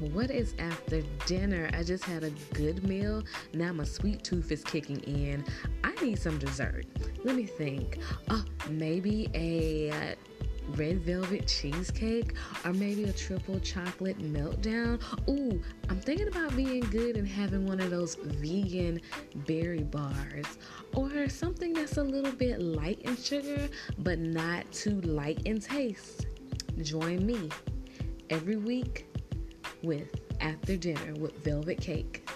what is after dinner? I just had a good meal. Now my sweet tooth is kicking in. I need some dessert. Let me think. Oh, maybe a red velvet cheesecake or maybe a triple chocolate meltdown. Ooh, I'm thinking about being good and having one of those vegan berry bars or something that's a little bit light in sugar but not too light in taste. Join me every week with After Dinner with Velvet Cake.